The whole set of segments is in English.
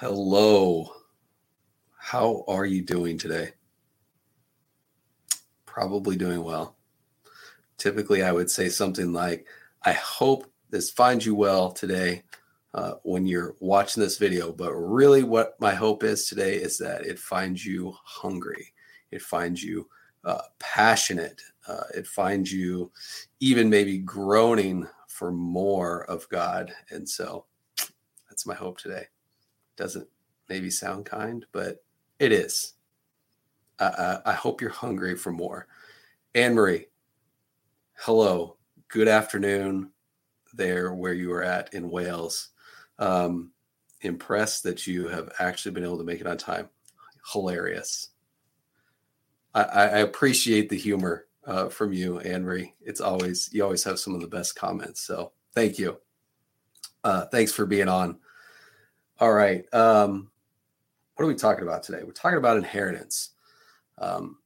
Hello. How are you doing today? Probably doing well. Typically, I would say something like, I hope this finds you well today uh, when you're watching this video. But really, what my hope is today is that it finds you hungry, it finds you uh, passionate, uh, it finds you even maybe groaning for more of God. And so that's my hope today. Doesn't maybe sound kind, but it is. I, I hope you're hungry for more. Anne Marie, hello. Good afternoon there where you are at in Wales. Um, impressed that you have actually been able to make it on time. Hilarious. I, I appreciate the humor uh, from you, Anne Marie. It's always you always have some of the best comments. So thank you. Uh, thanks for being on. All right. Um, what are we talking about today? We're talking about inheritance. Um,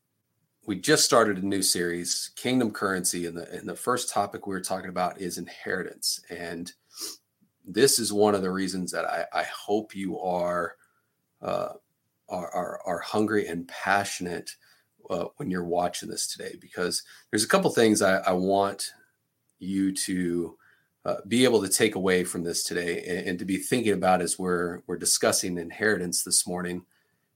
we just started a new series, Kingdom Currency, and the and the first topic we were talking about is inheritance. And this is one of the reasons that I, I hope you are, uh, are, are are hungry and passionate uh, when you're watching this today, because there's a couple things I, I want you to uh, be able to take away from this today and, and, to be thinking about as we're we're discussing inheritance this morning.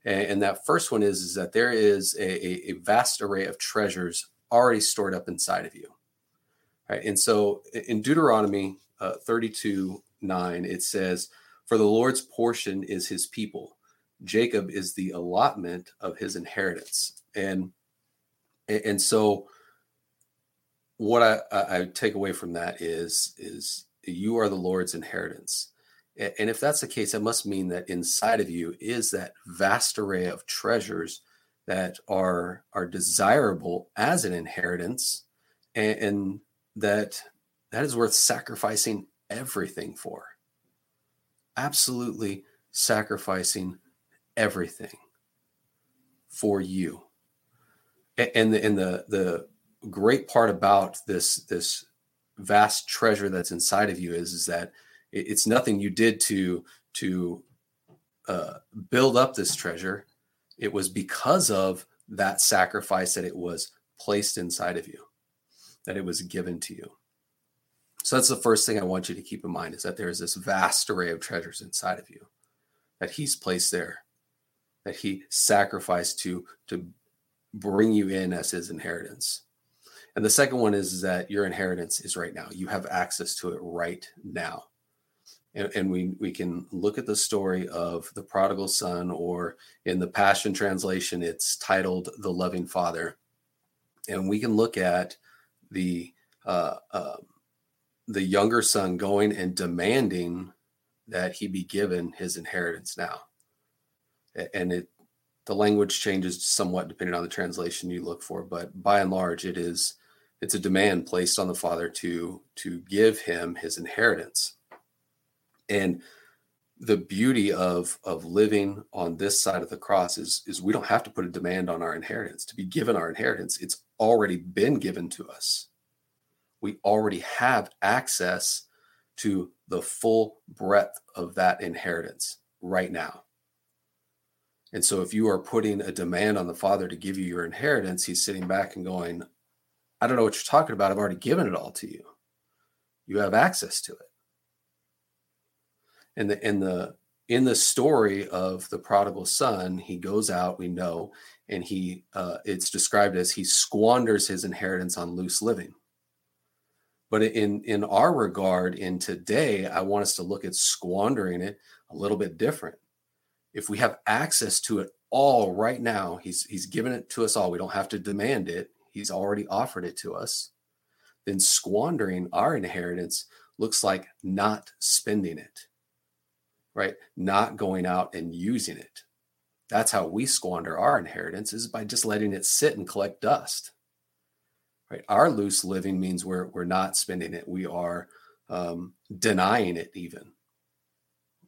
And, and that first one is is that there is a, a, vast array of treasures already stored up inside of you. Right. And so in Deuteronomy uh, 32 9, it says, For the Lord's portion is his people. Jacob is the allotment of his inheritance. And and so what I, I take away from that is is you are the Lord's inheritance. And if that's the case, it must mean that inside of you is that vast array of treasures that are are desirable as an inheritance, and, and that that is worth sacrificing everything for. Absolutely sacrificing everything for you. And the and the the great part about this this vast treasure that's inside of you is is that it's nothing you did to to uh, build up this treasure. It was because of that sacrifice that it was placed inside of you, that it was given to you. So that's the first thing I want you to keep in mind is that there is this vast array of treasures inside of you that He's placed there, that He sacrificed to to bring you in as His inheritance. And the second one is, that your inheritance is right now. You have access to it right now. And, and, we, we can look at the story of the prodigal son, or in the Passion Translation, it's titled The Loving Father. And we can look at the uh, uh, the younger son going and demanding that he be given his inheritance now. And it the language changes somewhat depending on the translation you look for, but by and large, it is it's a demand placed on the father to to give him his inheritance. And the beauty of of living on this side of the cross is is we don't have to put a demand on our inheritance. To be given our inheritance it's already been given to us. We already have access to the full breadth of that inheritance right now. And so if you are putting a demand on the father to give you your inheritance he's sitting back and going I don't know what you're talking about. I've already given it all to you. You have access to it. And the in the in the story of the prodigal son, he goes out, we know, and he uh, it's described as he squanders his inheritance on loose living. But in in our regard, in today, I want us to look at squandering it a little bit different. If we have access to it all right now, he's he's given it to us all. We don't have to demand it he's already offered it to us, then squandering our inheritance looks like not spending it, right? Not going out and using it. That's how we squander our inheritance is by just letting it sit and collect dust. Right? Our loose living means we're we're not spending it. We are um, denying it even.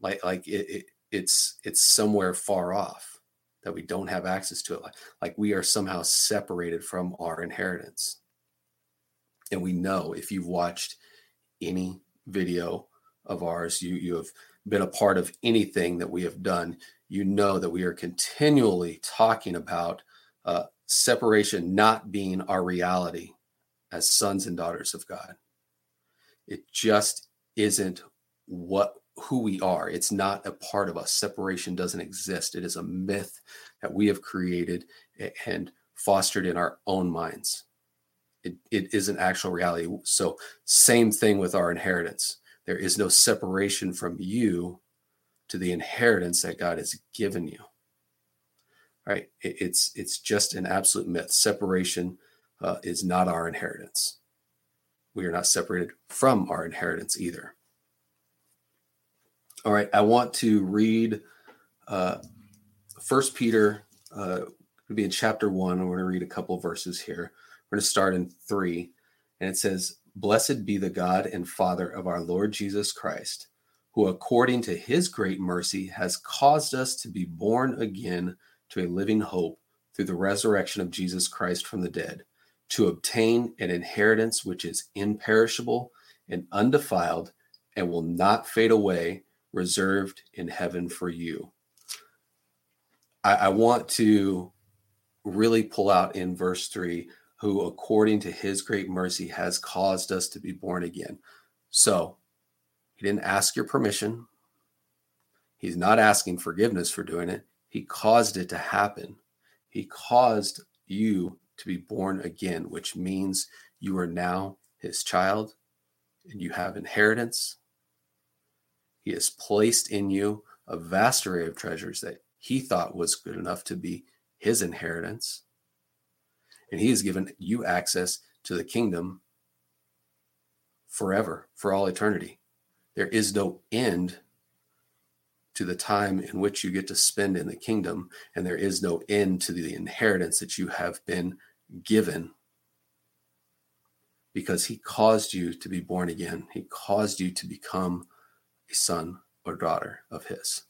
Like like it, it it's it's somewhere far off that we don't have access to it like, we are somehow separated from our inheritance and we know if you've watched any video of ours you you have been a part of anything that we have done, you know that we are continually talking about uh, separation not being our reality as sons and daughters of God. It just isn't what who we are. It's not a part of us. Separation doesn't exist. It is a myth that we have created and fostered in our own minds. It, it is an actual reality. So, same thing with our inheritance. There is no separation from you to the inheritance that God has given you. Right? It, it's it's just an absolute myth. Separation uh, is not our inheritance. We are not separated from our inheritance either. All right, I want to read uh, First Peter. Uh, to be in chapter one. We're going to read a couple verses here. We're going to start in three, and it says, "Blessed be the God and Father of our Lord Jesus Christ, who, according to His great mercy, has caused us to be born again to a living hope through the resurrection of Jesus Christ from the dead." to obtain an inheritance which is imperishable and undefiled and will not fade away, reserved in heaven for you. I, I, want to really pull out in verse 3 who, according to his great mercy, has caused us to be born again. So, he didn't ask your permission. He's not asking forgiveness for doing it. He caused it to happen. He caused you to be born again, which means you are now his child and you have inheritance. He has placed in you a vast array of treasures that he thought was good enough to be his inheritance. And he has given you access to the kingdom forever, for all eternity. There is no end to the time in which you get to spend in the kingdom, and there is no end to the inheritance that you have been given because he caused you to be born again. He caused you to become a son or daughter of his.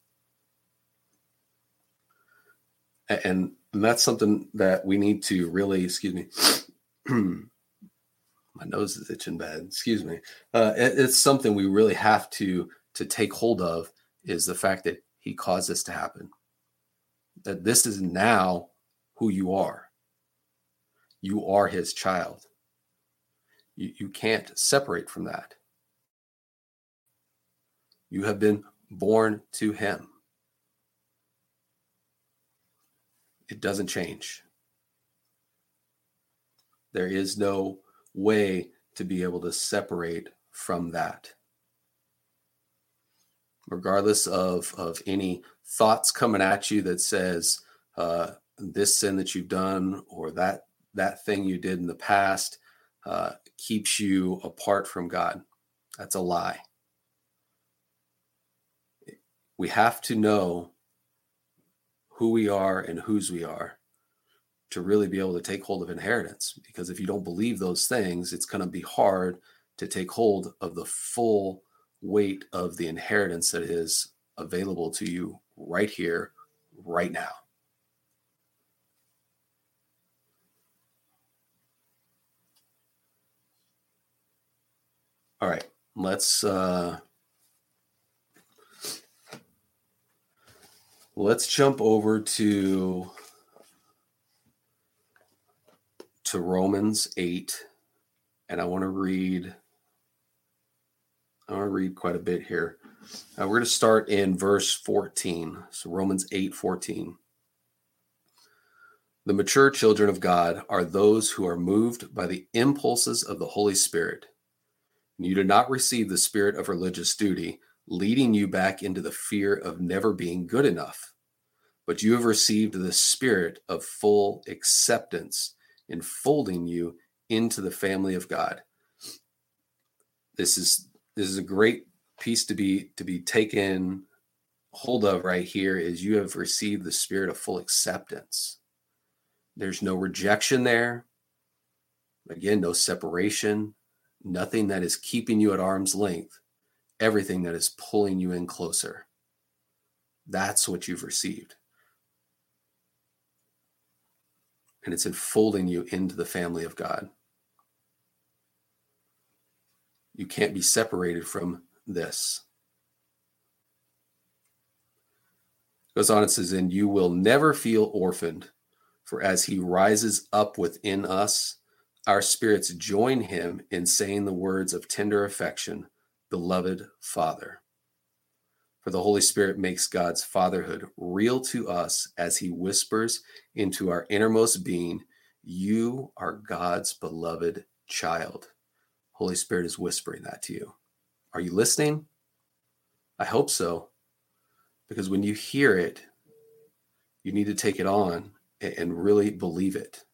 And, that's something that we need to really, excuse me, my nose is itching bad, excuse me. Uh, it, it's something we really have to to take hold of is the fact that he caused this to happen. That this is now who you are you are his child. You, you can't separate from that. You have been born to him. It doesn't change. There is no way to be able to separate from that. Regardless of, of any thoughts coming at you that says uh, this sin that you've done or that that thing you did in the past uh, keeps you apart from God. That's a lie. We have to know who we are and whose we are to really be able to take hold of inheritance. Because if you don't believe those things, it's going to be hard to take hold of the full weight of the inheritance that is available to you right here, right now. All right, let's uh, let's jump over to to Romans 8 and I want to read I want to read quite a bit here. Uh, we're going to start in verse 14. So Romans 8 14. The mature children of God are those who are moved by the impulses of the Holy Spirit you did not receive the spirit of religious duty, leading you back into the fear of never being good enough, but you have received the spirit of full acceptance, enfolding you into the family of God. This is this is a great piece to be to be taken hold of right here is you have received the spirit of full acceptance. There's no rejection there. Again, no separation, nothing that is keeping you at arm's length, everything that is pulling you in closer. That's what you've received. And it's enfolding you into the family of God. You can't be separated from this. Goes on and says, And you will never feel orphaned, for as he rises up within us, our spirits join him in saying the words of tender affection, Beloved Father. For the Holy Spirit makes God's fatherhood real to us as he whispers into our innermost being, You are God's beloved child. Holy Spirit is whispering that to you. Are you listening? I hope so. Because when you hear it, you need to take it on and really believe it.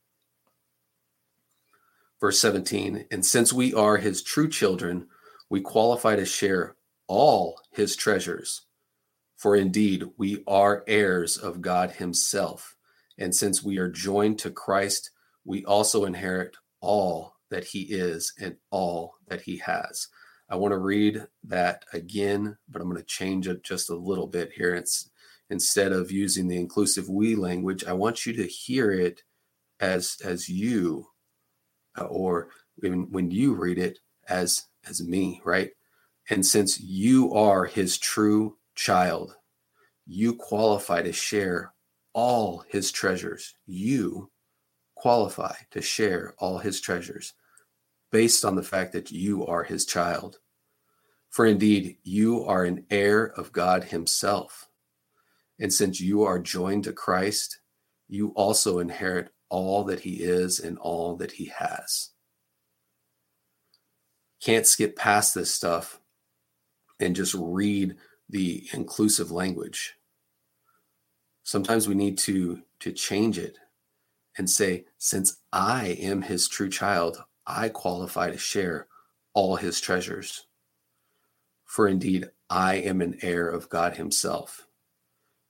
Verse 17, and since we are his true children, we qualify to share all his treasures. For indeed, we are heirs of God himself. And since we are joined to Christ, we also inherit all that he is and all that he has. I want to read that again, but I'm going to change it just a little bit here. It's instead of using the inclusive we language, I want you to hear it as as you or when, when you read it as as me, right? And since you are his true child, you qualify to share all his treasures. You qualify to share all his treasures based on the fact that you are his child. For indeed, you are an heir of God himself. And since you are joined to Christ, you also inherit all that he is and all that he has. Can't skip past this stuff and just read the inclusive language. Sometimes we need to to change it and say, since I am his true child, I qualify to share all his treasures. For indeed, I am an heir of God himself.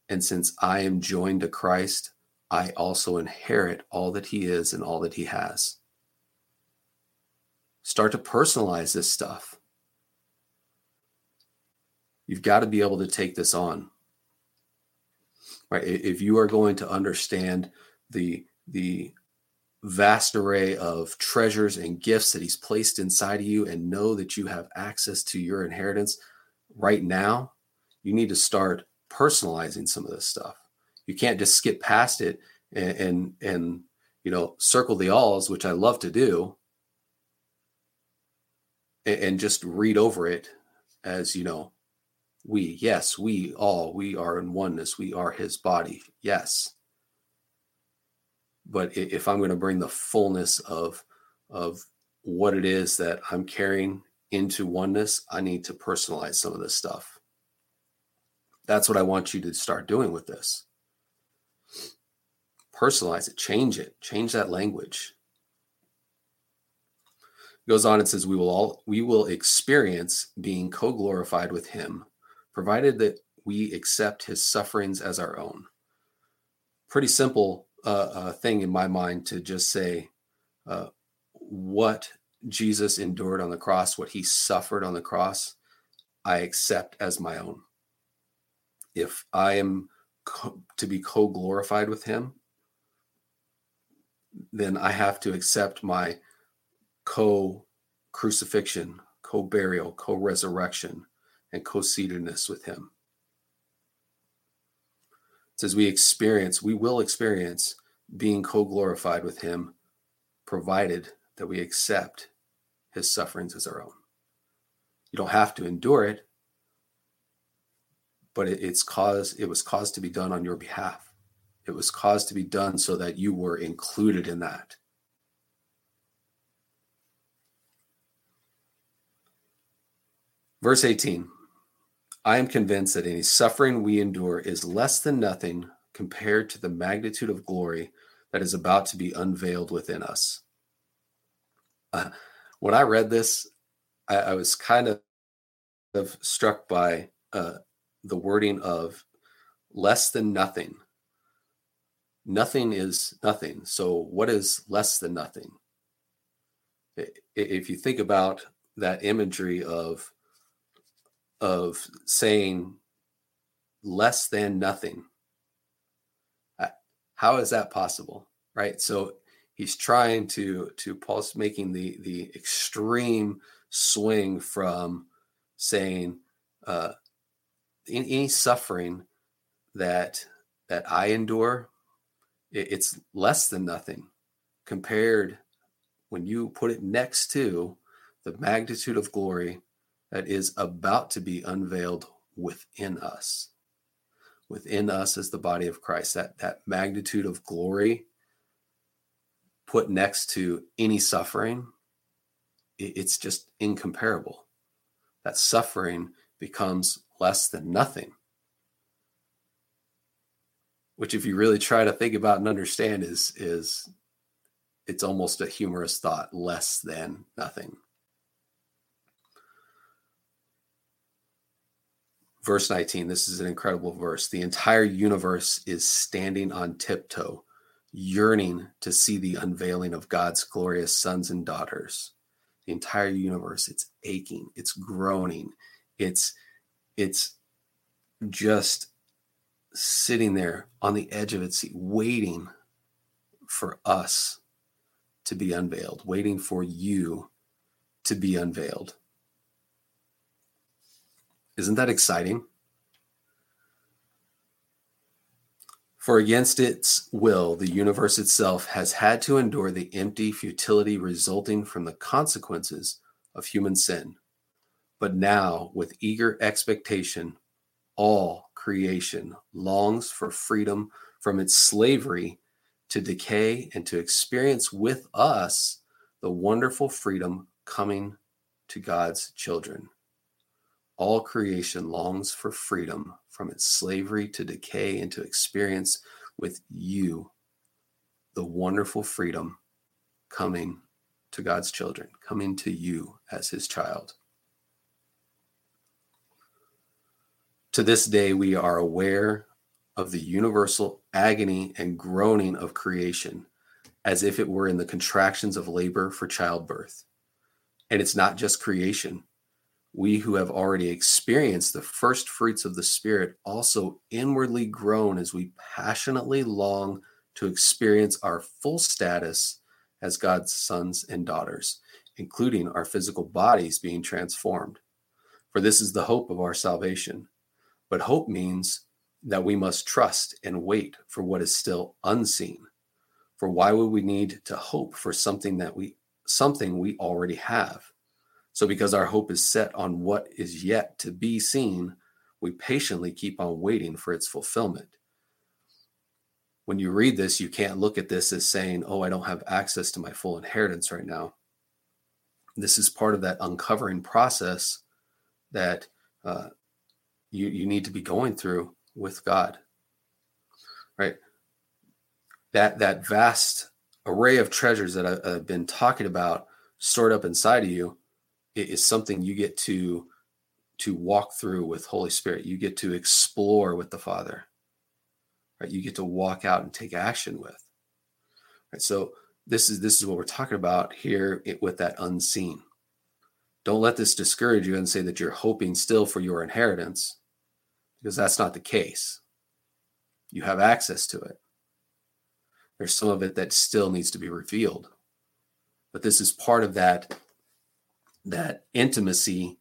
And since I am joined to Christ, I also inherit all that he is and all that he has. Start to personalize this stuff. You've got to be able to take this on. Right? If you are going to understand the the vast array of treasures and gifts that he's placed inside of you and know that you have access to your inheritance right now, you need to start personalizing some of this stuff. You can't just skip past it and and, and you know circle the alls, which I love to do, and just read over it as you know, we yes, we all we are in oneness. We are His body. Yes, but if i'm going to bring the fullness of of what it is that i'm carrying into oneness i need to personalize some of this stuff that's what i want you to start doing with this personalize it change it change that language goes on and says we will all we will experience being co-glorified with him provided that we accept his sufferings as our own pretty simple uh, thing in my mind to just say uh, what Jesus endured on the cross, what he suffered on the cross, I accept as my own. If I am co- to be co glorified with him, then I have to accept my co crucifixion, co burial, co resurrection, and co seatedness with him It says we experience, we will experience being co glorified with him, provided that we accept his sufferings as our own. You don't have to endure it, but it, it's caused, it was caused to be done on your behalf. It was caused to be done so that you were included in that. Verse 18 I am convinced that any suffering we endure is less than nothing compared to the magnitude of glory that is about to be unveiled within us. Uh, when I read this, I, I, was kind of, of struck by uh, the wording of less than nothing. Nothing is nothing. So, what is less than nothing? If you think about that imagery of of saying less than nothing. Uh, how is that possible? Right. So he's trying to to Paul's making the the extreme swing from saying uh, any suffering that that I endure, it's less than nothing compared when you put it next to the magnitude of glory that is about to be unveiled within us. Within us as the body of Christ, that, that magnitude of glory put next to any suffering, it's just incomparable. That suffering becomes less than nothing. Which, if you really try to think about and understand, is is it's almost a humorous thought, less than nothing. Verse 19, this is an incredible verse. The entire universe is standing on tiptoe, yearning to see the unveiling of God's glorious sons and daughters. The entire universe, it's aching, it's groaning, it's it's just sitting there on the edge of its seat, waiting for us to be unveiled, waiting for you to be unveiled. Isn't that exciting? For against its will, the universe itself has had to endure the empty futility resulting from the consequences of human sin. But now, with eager expectation, all creation longs for freedom from its slavery to decay and to experience with us the wonderful freedom coming to God's children. All creation longs for freedom from its slavery to decay and to experience with you the wonderful freedom coming to God's children, coming to you as his child. To this day, we are aware of the universal agony and groaning of creation as if it were in the contractions of labor for childbirth. And it's not just creation. We who have already experienced the first fruits of the Spirit also inwardly groan as we passionately long to experience our full status as God's sons and daughters, including our physical bodies being transformed. For this is the hope of our salvation. But hope means that we must trust and wait for what is still unseen. For why would we need to hope for something that we something we already have? So because our hope is set on what is yet to be seen, we patiently keep on waiting for its fulfillment. When you read this, you can't look at this as saying, "Oh, I don't have access to my full inheritance right now." This is part of that uncovering process that uh, you you need to be going through with God. Right? That that vast array of treasures that I, have been talking about stored up inside of you is something you get to to walk through with Holy Spirit. You get to explore with the Father. Right? You get to walk out and take action with. Right? So this is this is what we're talking about here with that unseen. Don't let this discourage you and say that you're hoping still for your inheritance because that's not the case. You have access to it. There's some of it that still needs to be revealed. But this is part of that that intimacy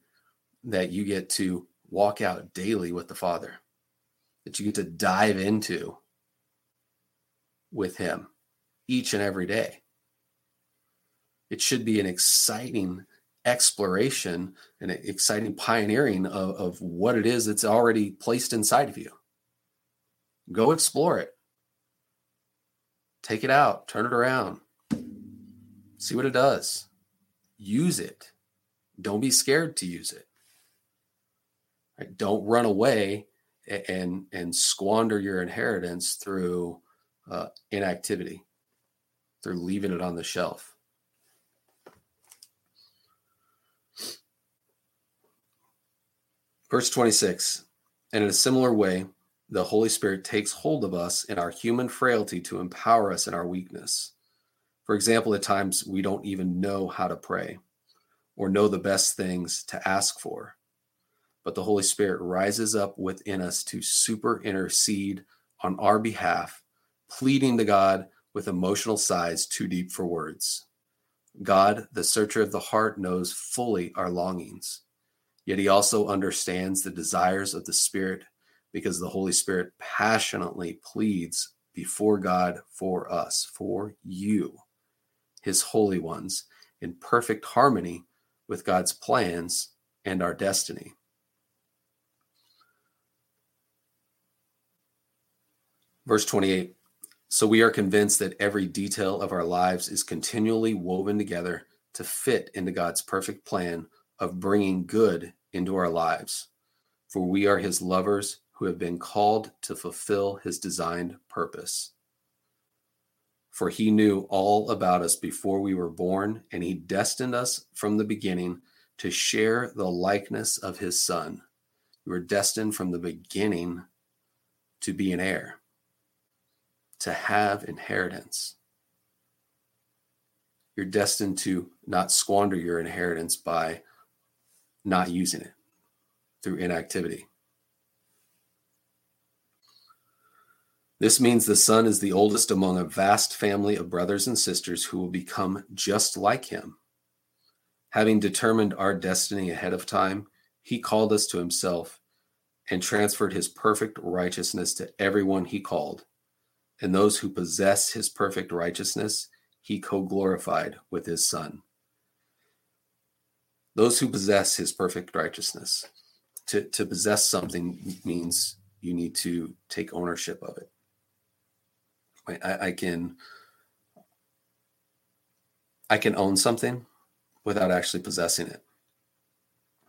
that you get to walk out daily with the Father, that you get to dive into with Him each and every day. It should be an exciting exploration and exciting pioneering of, of what it is that's already placed inside of you. Go explore it. Take it out, turn it around, see what it does. Use it. Don't be scared to use it. Right? Don't run away and and squander your inheritance through uh, inactivity, through leaving it on the shelf. Verse 26 And in a similar way, the Holy Spirit takes hold of us in our human frailty to empower us in our weakness. For example, at times we don't even know how to pray or know the best things to ask for. But the Holy Spirit rises up within us to super intercede on our behalf, pleading to God with emotional sighs too deep for words. God, the searcher of the heart, knows fully our longings Yet he also understands the desires of the Spirit because the Holy Spirit passionately pleads before God for us, for you, his holy ones, in perfect harmony with God's plans and our destiny. Verse 28 So we are convinced that every detail of our lives is continually woven together to fit into God's perfect plan of bringing good into our lives. For we are his lovers who have been called to fulfill his designed purpose. For he knew all about us before we were born, and he destined us from the beginning to share the likeness of his son. You were destined from the beginning to be an heir to have inheritance. You're destined to not squander your inheritance by not using it through inactivity. This means the son is the oldest among a vast family of brothers and sisters who will become just like him. Having determined our destiny ahead of time, he called us to himself and transferred his perfect righteousness to everyone he called and those who possess his perfect righteousness, he co glorified with his Son. Those who possess his perfect righteousness. To, to possess something means you need to take ownership of it. I, I can I can own something without actually possessing it,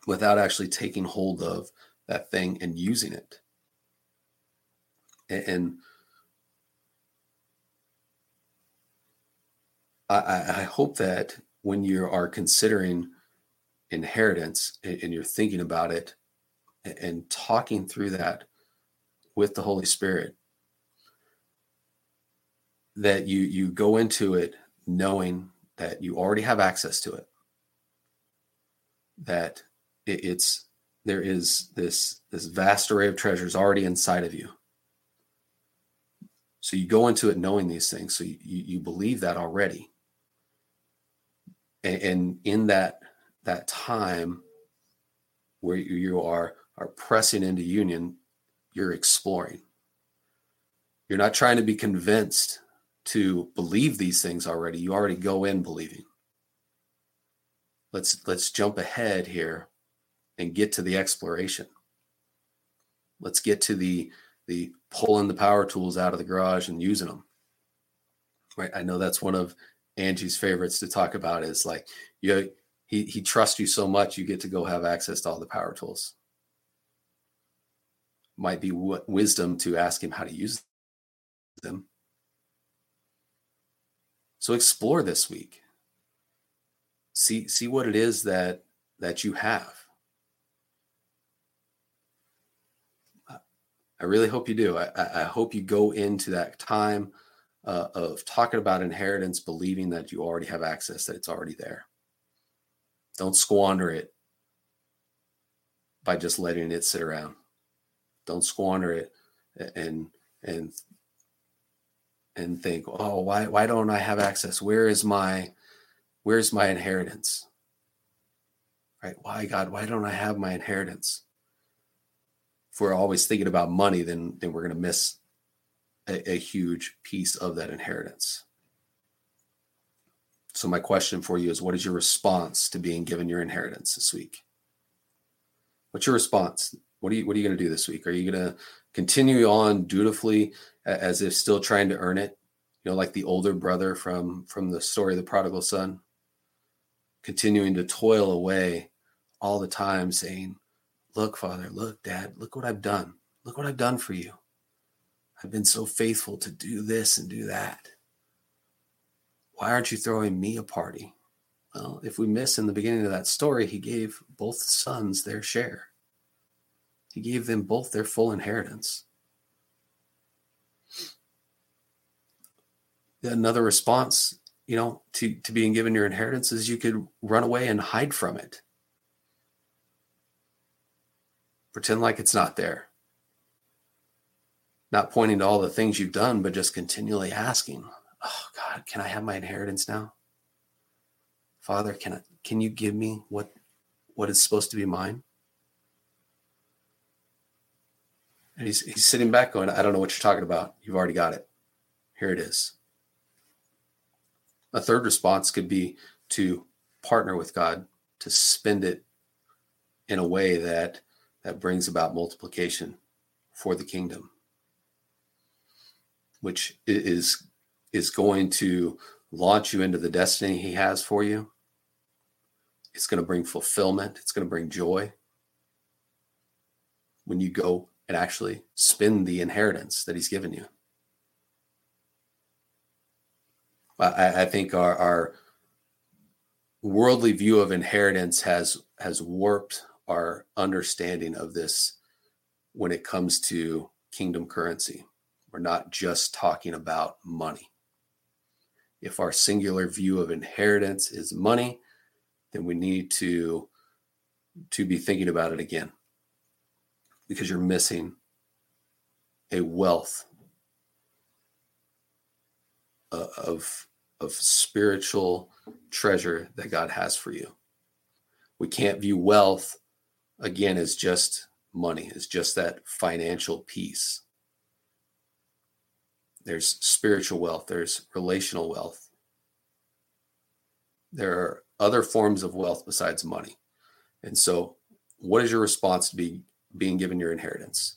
without actually taking hold of that thing and using it. And, I, I hope that when you are considering inheritance and you're thinking about it and talking through that with the Holy Spirit, that you you go into it knowing that you already have access to it, that it, it's there is this this vast array of treasures already inside of you. So you go into it knowing these things. So you, you believe that already and, and in that that time where you are are pressing into union you're exploring you're not trying to be convinced to believe these things already you already go in believing let's let's jump ahead here and get to the exploration let's get to the the pulling the power tools out of the garage and using them right i know that's one of Angie's favorites to talk about is like you he he trusts you so much you get to go have access to all the power tools. Might be w- wisdom to ask him how to use them. So explore this week. See see what it is that that you have. I really hope you do. I, I hope you go into that time uh, of talking about inheritance, believing that you already have access, that it's already there. Don't squander it by just letting it sit around. Don't squander it and and and think, oh, why why don't I have access? Where is my where's my inheritance? Right? Why God? Why don't I have my inheritance? If we're always thinking about money, then then we're to miss a, a huge piece of that inheritance. So, my question for you is what is your response to being given your inheritance this week? What's your response? What are you, what are you going to do this week? Are you going to continue on dutifully as if still trying to earn it? You know, like the older brother from from the story of the prodigal son, continuing to toil away all the time, saying, "Look, Father, look, Dad, look what I've done. Look what I've done for you. I've been so faithful to do this and do that. Why aren't you throwing me a party? Well, if we miss in the beginning of that story, he gave both sons their share. He gave them both their full inheritance. Another response, you know, to, to being given your inheritance is you could run away and hide from it. Pretend like it's not there not pointing to all the things you've done, but just continually asking, "Oh God, can I have my inheritance now? Father, can I, can you give me what what is supposed to be mine?" And he's, he's sitting back going, I don't know what you're talking about. You've already got it. Here it is. A third response could be to partner with God to spend it in a way that that brings about multiplication for the kingdom which is is going to launch you into the destiny he has for you. It's going to bring fulfillment. It's going to bring joy when you go and actually spend the inheritance that he's given you i, I think our, our worldly view of inheritance has has warped our understanding of this when it comes to kingdom currency. We're not just talking about money. If our singular view of inheritance is money, then we need to to be thinking about it again because you're missing a wealth Uh, of of spiritual treasure that God has for you. We can't view wealth again as just money, as just that financial piece. There's spiritual wealth, there's relational wealth. There are other forms of wealth besides money. And so, what is your response to be being given your inheritance?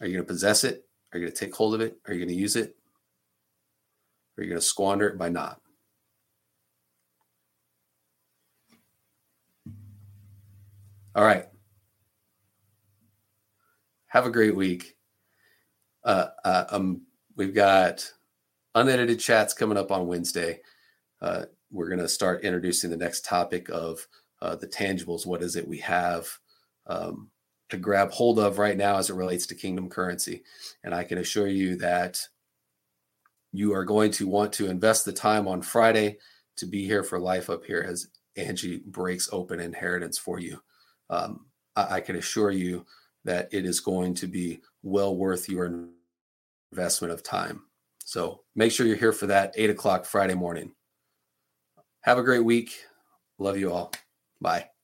Are you going to possess it? Are you going to take hold of it? Are you going to use it? Are you going to squander it by not? All right. Have a great week. Uh, uh, um, we've got unedited chats coming up on Wednesday. Uh, we're going to start introducing the next topic of uh, the tangibles. What is it we have um, to grab hold of right now as it relates to kingdom currency? And I can assure you that you are going to want to invest the time on Friday to be here for life up here as Angie breaks open inheritance for you um, I, I can assure you that it is going to be well worth your investment of time. So make sure you're here for that eight o'clock Friday morning. Have a great week. Love you all. Bye.